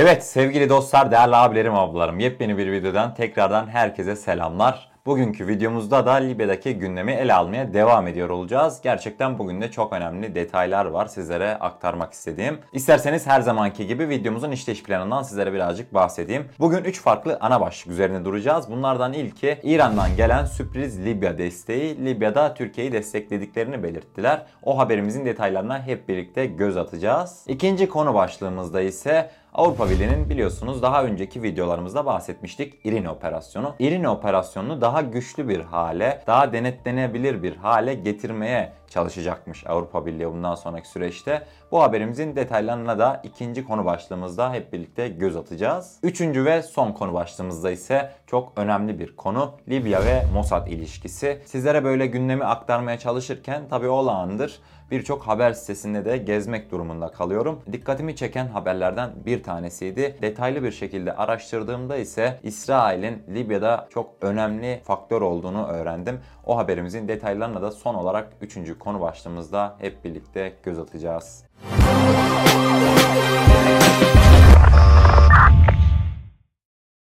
Evet sevgili dostlar, değerli abilerim, ablalarım. Yepyeni bir videodan tekrardan herkese selamlar. Bugünkü videomuzda da Libya'daki gündemi ele almaya devam ediyor olacağız. Gerçekten bugün de çok önemli detaylar var sizlere aktarmak istediğim. İsterseniz her zamanki gibi videomuzun işleyiş planından sizlere birazcık bahsedeyim. Bugün 3 farklı ana başlık üzerine duracağız. Bunlardan ilki İran'dan gelen sürpriz Libya desteği. Libya'da Türkiye'yi desteklediklerini belirttiler. O haberimizin detaylarına hep birlikte göz atacağız. İkinci konu başlığımızda ise Avrupa Birliği'nin biliyorsunuz daha önceki videolarımızda bahsetmiştik İrini operasyonu. İrini operasyonunu daha güçlü bir hale, daha denetlenebilir bir hale getirmeye çalışacakmış Avrupa Birliği bundan sonraki süreçte. Bu haberimizin detaylarına da ikinci konu başlığımızda hep birlikte göz atacağız. Üçüncü ve son konu başlığımızda ise çok önemli bir konu Libya ve Mossad ilişkisi. Sizlere böyle gündemi aktarmaya çalışırken tabii olağandır birçok haber sitesinde de gezmek durumunda kalıyorum. Dikkatimi çeken haberlerden bir tanesiydi. Detaylı bir şekilde araştırdığımda ise İsrail'in Libya'da çok önemli faktör olduğunu öğrendim. O haberimizin detaylarına da son olarak 3. konu başlığımızda hep birlikte göz atacağız.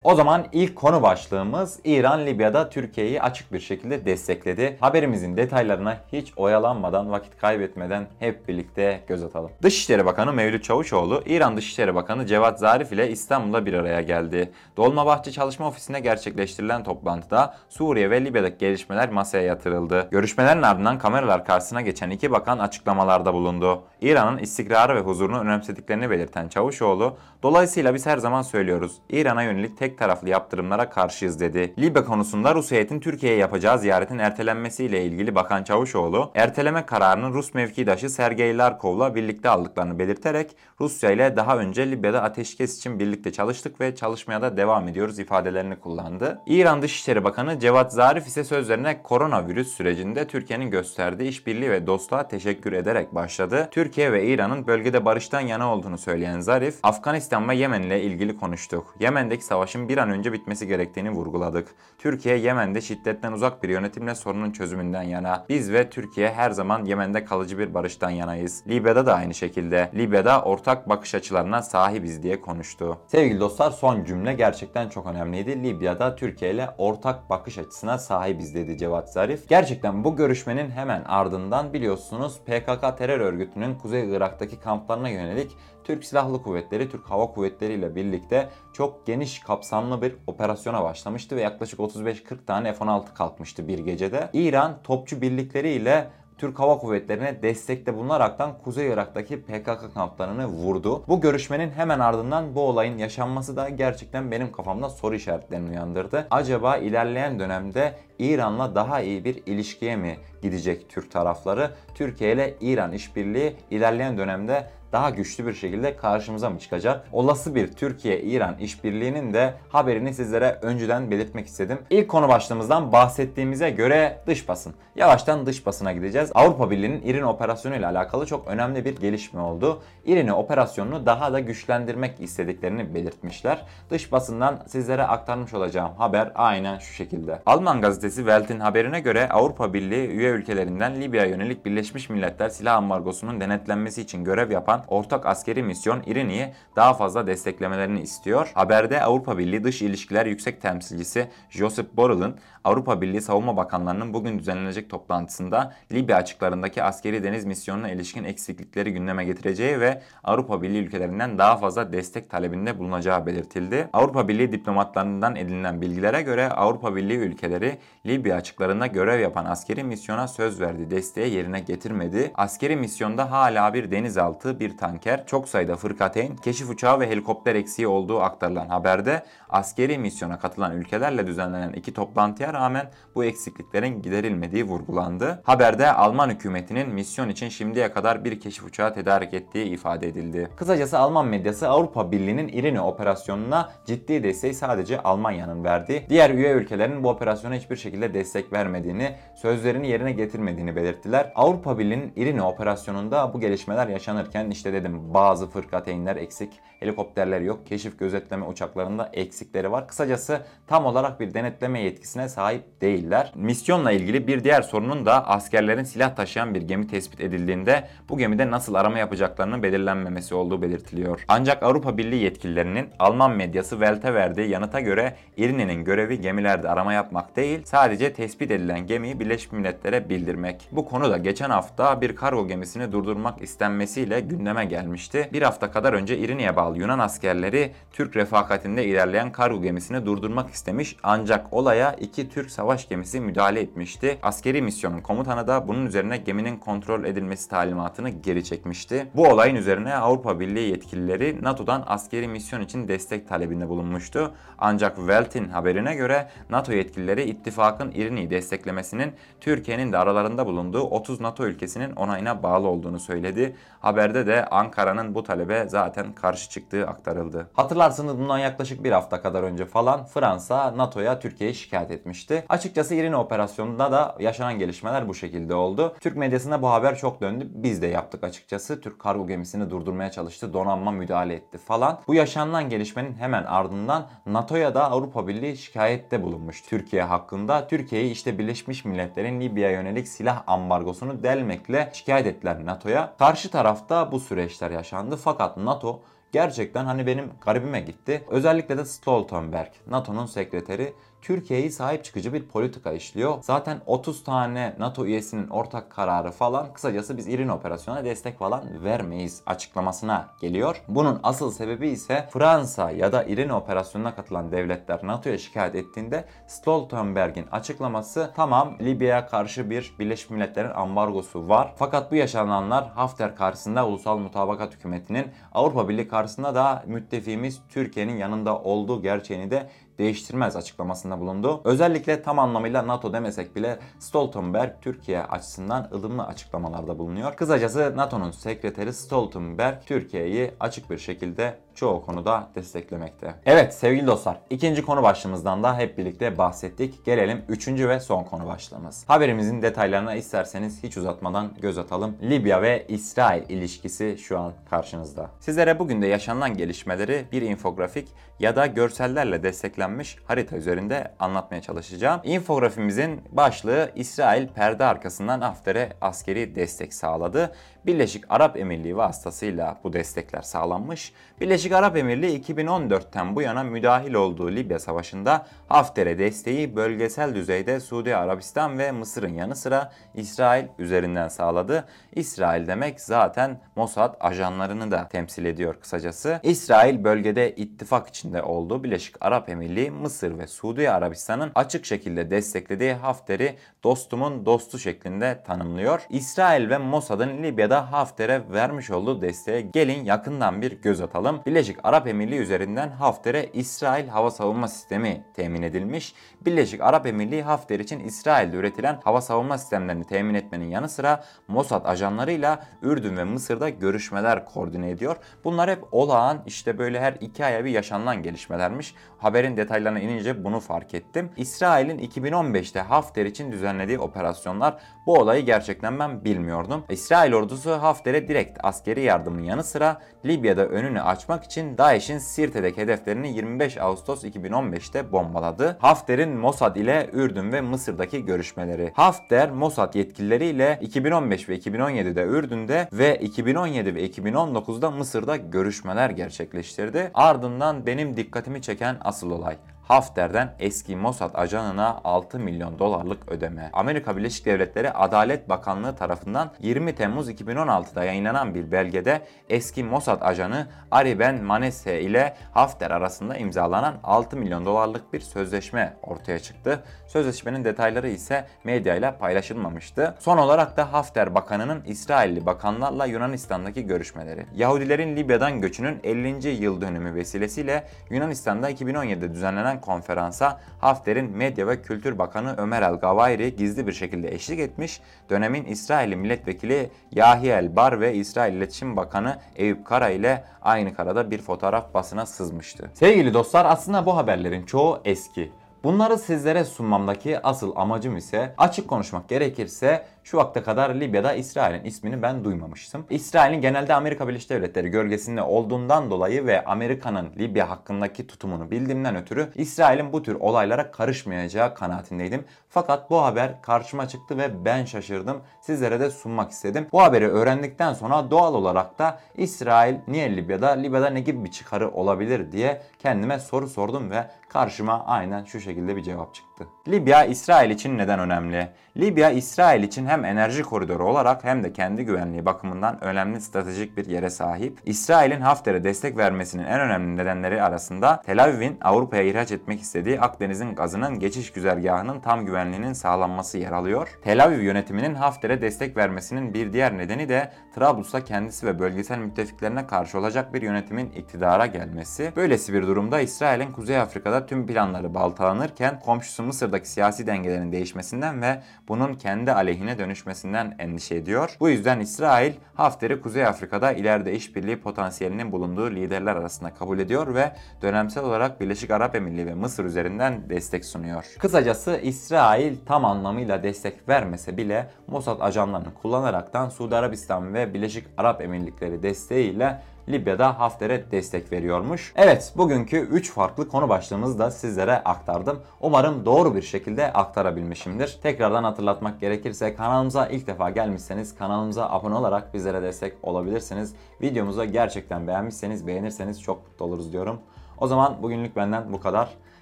O zaman ilk konu başlığımız İran Libya'da Türkiye'yi açık bir şekilde destekledi. Haberimizin detaylarına hiç oyalanmadan, vakit kaybetmeden hep birlikte göz atalım. Dışişleri Bakanı Mevlüt Çavuşoğlu, İran Dışişleri Bakanı Cevat Zarif ile İstanbul'da bir araya geldi. Dolmabahçe Çalışma Ofisi'nde gerçekleştirilen toplantıda Suriye ve Libya'daki gelişmeler masaya yatırıldı. Görüşmelerin ardından kameralar karşısına geçen iki bakan açıklamalarda bulundu. İran'ın istikrarı ve huzurunu önemsediklerini belirten Çavuşoğlu, dolayısıyla biz her zaman söylüyoruz, İran'a yönelik tek taraflı yaptırımlara karşıyız dedi. Libya konusunda Rus heyetin Türkiye'ye yapacağı ziyaretin ertelenmesiyle ilgili Bakan Çavuşoğlu, erteleme kararının Rus mevkidaşı Sergey Larkov'la birlikte aldıklarını belirterek Rusya ile daha önce Libya'da ateşkes için birlikte çalıştık ve çalışmaya da devam ediyoruz ifadelerini kullandı. İran Dışişleri Bakanı Cevat Zarif ise sözlerine koronavirüs sürecinde Türkiye'nin gösterdiği işbirliği ve dostluğa teşekkür ederek başladı. Türkiye ve İran'ın bölgede barıştan yana olduğunu söyleyen Zarif, Afganistan ve Yemen ile ilgili konuştuk. Yemen'deki savaşın bir an önce bitmesi gerektiğini vurguladık. Türkiye Yemen'de şiddetten uzak bir yönetimle sorunun çözümünden yana. Biz ve Türkiye her zaman Yemen'de kalıcı bir barıştan yanayız. Libya'da da aynı şekilde. Libya'da ortak bakış açılarına sahibiz diye konuştu. Sevgili dostlar son cümle gerçekten çok önemliydi. Libya'da Türkiye ile ortak bakış açısına sahibiz dedi Cevat Zarif. Gerçekten bu görüşmenin hemen ardından biliyorsunuz PKK terör örgütünün Kuzey Irak'taki kamplarına yönelik Türk Silahlı Kuvvetleri, Türk Hava Kuvvetleri ile birlikte çok geniş kapsamlı bir operasyona başlamıştı ve yaklaşık 35-40 tane F-16 kalkmıştı bir gecede. İran topçu birlikleri ile Türk Hava Kuvvetleri'ne destekte bulunaraktan Kuzey Irak'taki PKK kamplarını vurdu. Bu görüşmenin hemen ardından bu olayın yaşanması da gerçekten benim kafamda soru işaretlerini uyandırdı. Acaba ilerleyen dönemde İran'la daha iyi bir ilişkiye mi gidecek Türk tarafları? Türkiye ile İran işbirliği ilerleyen dönemde daha güçlü bir şekilde karşımıza mı çıkacak? Olası bir Türkiye-İran işbirliğinin de haberini sizlere önceden belirtmek istedim. İlk konu başlığımızdan bahsettiğimize göre dış basın. Yavaştan dış basına gideceğiz. Avrupa Birliği'nin İrini operasyonu ile alakalı çok önemli bir gelişme oldu. İrini operasyonunu daha da güçlendirmek istediklerini belirtmişler. Dış basından sizlere aktarmış olacağım haber aynen şu şekilde. Alman gazetesi Welt'in haberine göre Avrupa Birliği üye ülkelerinden Libya'ya yönelik Birleşmiş Milletler silah ambargosunun denetlenmesi için görev yapan ortak askeri misyon İrini'yi daha fazla desteklemelerini istiyor. Haberde Avrupa Birliği Dış İlişkiler Yüksek Temsilcisi Josep Borrell'ın Avrupa Birliği Savunma Bakanlarının bugün düzenlenecek toplantısında Libya açıklarındaki askeri deniz misyonuna ilişkin eksiklikleri gündeme getireceği ve Avrupa Birliği ülkelerinden daha fazla destek talebinde bulunacağı belirtildi. Avrupa Birliği diplomatlarından edinilen bilgilere göre Avrupa Birliği ülkeleri Libya açıklarında görev yapan askeri misyona söz verdi, desteği yerine getirmedi. Askeri misyonda hala bir denizaltı, bir tanker, çok sayıda fırkateyn, keşif uçağı ve helikopter eksiği olduğu aktarılan haberde askeri misyona katılan ülkelerle düzenlenen iki toplantıya rağmen bu eksikliklerin giderilmediği vurgulandı. Haberde Alman hükümetinin misyon için şimdiye kadar bir keşif uçağı tedarik ettiği ifade edildi. Kısacası Alman medyası Avrupa Birliği'nin İrini operasyonuna ciddi desteği sadece Almanya'nın verdi. Diğer üye ülkelerin bu operasyona hiçbir şekilde destek vermediğini, sözlerini yerine getirmediğini belirttiler. Avrupa Birliği'nin İrini operasyonunda bu gelişmeler yaşanırken işte dedim bazı fırkateynler eksik, helikopterleri yok. Keşif gözetleme uçaklarında eksikleri var. Kısacası tam olarak bir denetleme yetkisine sahip değiller. Misyonla ilgili bir diğer sorunun da askerlerin silah taşıyan bir gemi tespit edildiğinde bu gemide nasıl arama yapacaklarının belirlenmemesi olduğu belirtiliyor. Ancak Avrupa Birliği yetkililerinin Alman medyası Welt'e verdiği yanıta göre İRIN'in görevi gemilerde arama yapmak değil, sadece tespit edilen gemiyi Birleşmiş Milletler'e bildirmek. Bu konu da geçen hafta bir kargo gemisini durdurmak istenmesiyle gündeme gelmişti. Bir hafta kadar önce İrini'ye bağlı Yunan askerleri Türk refakatinde ilerleyen kargo gemisini durdurmak istemiş ancak olaya iki Türk savaş gemisi müdahale etmişti. Askeri misyonun komutanı da bunun üzerine geminin kontrol edilmesi talimatını geri çekmişti. Bu olayın üzerine Avrupa Birliği yetkilileri NATO'dan askeri misyon için destek talebinde bulunmuştu. Ancak Welt'in haberine göre NATO yetkilileri ittifakın İrini'yi desteklemesinin Türkiye'nin de aralarında bulunduğu 30 NATO ülkesinin onayına bağlı olduğunu söyledi. Haberde de Ankara'nın bu talebe zaten karşı çıktığı aktarıldı. Hatırlarsınız bundan yaklaşık bir hafta kadar önce falan Fransa NATO'ya Türkiye'yi şikayet etmişti. Açıkçası İrini operasyonunda da yaşanan gelişmeler bu şekilde oldu. Türk medyasında bu haber çok döndü. Biz de yaptık açıkçası. Türk kargo gemisini durdurmaya çalıştı. Donanma müdahale etti falan. Bu yaşanan gelişmenin hemen ardından NATO'ya da Avrupa Birliği şikayette bulunmuş Türkiye hakkında. Türkiye'yi işte Birleşmiş Milletler'in Libya'ya yönelik silah ambargosunu delmekle şikayet ettiler NATO'ya. Karşı tarafta bu süreçler yaşandı fakat NATO gerçekten hani benim garibime gitti. Özellikle de Stoltenberg, NATO'nun sekreteri Türkiye'yi sahip çıkıcı bir politika işliyor. Zaten 30 tane NATO üyesinin ortak kararı falan kısacası biz İrin operasyona destek falan vermeyiz açıklamasına geliyor. Bunun asıl sebebi ise Fransa ya da İrin operasyonuna katılan devletler NATO'ya şikayet ettiğinde Stoltenberg'in açıklaması tamam Libya'ya karşı bir Birleşmiş Milletler'in ambargosu var. Fakat bu yaşananlar Hafter karşısında Ulusal Mutabakat Hükümeti'nin Avrupa Birliği karşısında da müttefiğimiz Türkiye'nin yanında olduğu gerçeğini de değiştirmez açıklamasında bulundu. Özellikle tam anlamıyla NATO demesek bile Stoltenberg Türkiye açısından ılımlı açıklamalarda bulunuyor. Kısacası NATO'nun sekreteri Stoltenberg Türkiye'yi açık bir şekilde çoğu konuda desteklemekte. Evet sevgili dostlar ikinci konu başlığımızdan da hep birlikte bahsettik. Gelelim üçüncü ve son konu başlığımız. Haberimizin detaylarına isterseniz hiç uzatmadan göz atalım. Libya ve İsrail ilişkisi şu an karşınızda. Sizlere bugün de yaşanılan gelişmeleri bir infografik ya da görsellerle desteklenmiş harita üzerinde anlatmaya çalışacağım. İnfografimizin başlığı İsrail perde arkasından Hafter'e askeri destek sağladı. Birleşik Arap Emirliği vasıtasıyla bu destekler sağlanmış. Birleşik Arap Emirliği 2014'ten bu yana müdahil olduğu Libya Savaşı'nda Hafter'e desteği bölgesel düzeyde Suudi Arabistan ve Mısır'ın yanı sıra İsrail üzerinden sağladı. İsrail demek zaten Mossad ajanlarını da temsil ediyor kısacası. İsrail bölgede ittifak içinde olduğu Birleşik Arap Emirliği, Mısır ve Suudi Arabistan'ın açık şekilde desteklediği Hafter'i dostumun dostu şeklinde tanımlıyor. İsrail ve Mossad'ın Libya'da Hafter'e vermiş olduğu desteğe gelin yakından bir göz atalım. Birleşik Arap Emirliği üzerinden Hafter'e İsrail hava savunma sistemi temin edilmiş. Birleşik Arap Emirliği Hafter için İsrail'de üretilen hava savunma sistemlerini temin etmenin yanı sıra Mossad ajanlarıyla Ürdün ve Mısır'da görüşmeler koordine ediyor. Bunlar hep olağan işte böyle her iki aya bir yaşanılan gelişmelermiş. Haberin detaylarına inince bunu fark ettim. İsrail'in 2015'te Hafter için düzenlediği operasyonlar bu olayı gerçekten ben bilmiyordum. İsrail ordusu Hafter'e direkt askeri yardımın yanı sıra Libya'da önünü açmak için DAEŞ'in Sirte'deki hedeflerini 25 Ağustos 2015'te bombaladı. Hafter'in Mossad ile Ürdün ve Mısır'daki görüşmeleri. Hafter, Mossad yetkilileriyle 2015 ve 2017'de Ürdün'de ve 2017 ve 2019'da Mısır'da görüşmeler gerçekleştirdi. Ardından benim dikkatimi çeken asıl olay. Hafter'den eski Mossad ajanına 6 milyon dolarlık ödeme. Amerika Birleşik Devletleri Adalet Bakanlığı tarafından 20 Temmuz 2016'da yayınlanan bir belgede eski Mossad ajanı Ari Ben Manesse ile Hafter arasında imzalanan 6 milyon dolarlık bir sözleşme ortaya çıktı. Sözleşmenin detayları ise medyayla paylaşılmamıştı. Son olarak da Hafter Bakanı'nın İsrailli bakanlarla Yunanistan'daki görüşmeleri. Yahudilerin Libya'dan göçünün 50. yıl dönümü vesilesiyle Yunanistan'da 2017'de düzenlenen konferansa Hafter'in Medya ve Kültür Bakanı Ömer El Gavayri gizli bir şekilde eşlik etmiş. Dönemin İsrailli milletvekili Yahiel Bar ve İsrail İletişim Bakanı Eyüp Kara ile aynı karada bir fotoğraf basına sızmıştı. Sevgili dostlar aslında bu haberlerin çoğu eski. Bunları sizlere sunmamdaki asıl amacım ise açık konuşmak gerekirse şu vakte kadar Libya'da İsrail'in ismini ben duymamıştım. İsrail'in genelde Amerika Birleşik Devletleri gölgesinde olduğundan dolayı ve Amerika'nın Libya hakkındaki tutumunu bildiğimden ötürü İsrail'in bu tür olaylara karışmayacağı kanaatindeydim. Fakat bu haber karşıma çıktı ve ben şaşırdım. Sizlere de sunmak istedim. Bu haberi öğrendikten sonra doğal olarak da İsrail niye Libya'da, Libya'da ne gibi bir çıkarı olabilir diye kendime soru sordum ve karşıma aynen şu şekilde bir cevap çıktı. Libya İsrail için neden önemli? Libya İsrail için hem enerji koridoru olarak hem de kendi güvenliği bakımından önemli stratejik bir yere sahip. İsrail'in Hafter'e destek vermesinin en önemli nedenleri arasında Tel Aviv'in Avrupa'ya ihraç etmek istediği Akdeniz'in gazının geçiş güzergahının tam güvenliğinin sağlanması yer alıyor. Tel Aviv yönetiminin Hafter'e destek vermesinin bir diğer nedeni de Trablus'ta kendisi ve bölgesel müttefiklerine karşı olacak bir yönetimin iktidara gelmesi. Böylesi bir durumda İsrail'in Kuzey Afrika'da tüm planları baltalanırken komşusu Mısır'daki siyasi dengelerin değişmesinden ve bunun kendi aleyhine dönüşmesinden endişe ediyor. Bu yüzden İsrail Hafter'i Kuzey Afrika'da ileride işbirliği potansiyelinin bulunduğu liderler arasında kabul ediyor ve dönemsel olarak Birleşik Arap Emirliği ve Mısır üzerinden destek sunuyor. Kısacası İsrail tam anlamıyla destek vermese bile Mossad ajanlarını kullanaraktan Suudi Arabistan ve Birleşik Arap Emirlikleri desteğiyle Libya'da Hafter'e destek veriyormuş. Evet bugünkü 3 farklı konu başlığımızı da sizlere aktardım. Umarım doğru bir şekilde aktarabilmişimdir. Tekrardan hatırlatmak gerekirse kanalımıza ilk defa gelmişseniz kanalımıza abone olarak bizlere destek olabilirsiniz. Videomuzu gerçekten beğenmişseniz beğenirseniz çok mutlu oluruz diyorum. O zaman bugünlük benden bu kadar.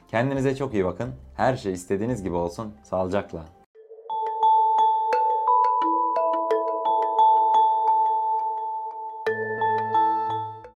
Kendinize çok iyi bakın. Her şey istediğiniz gibi olsun. Sağlıcakla.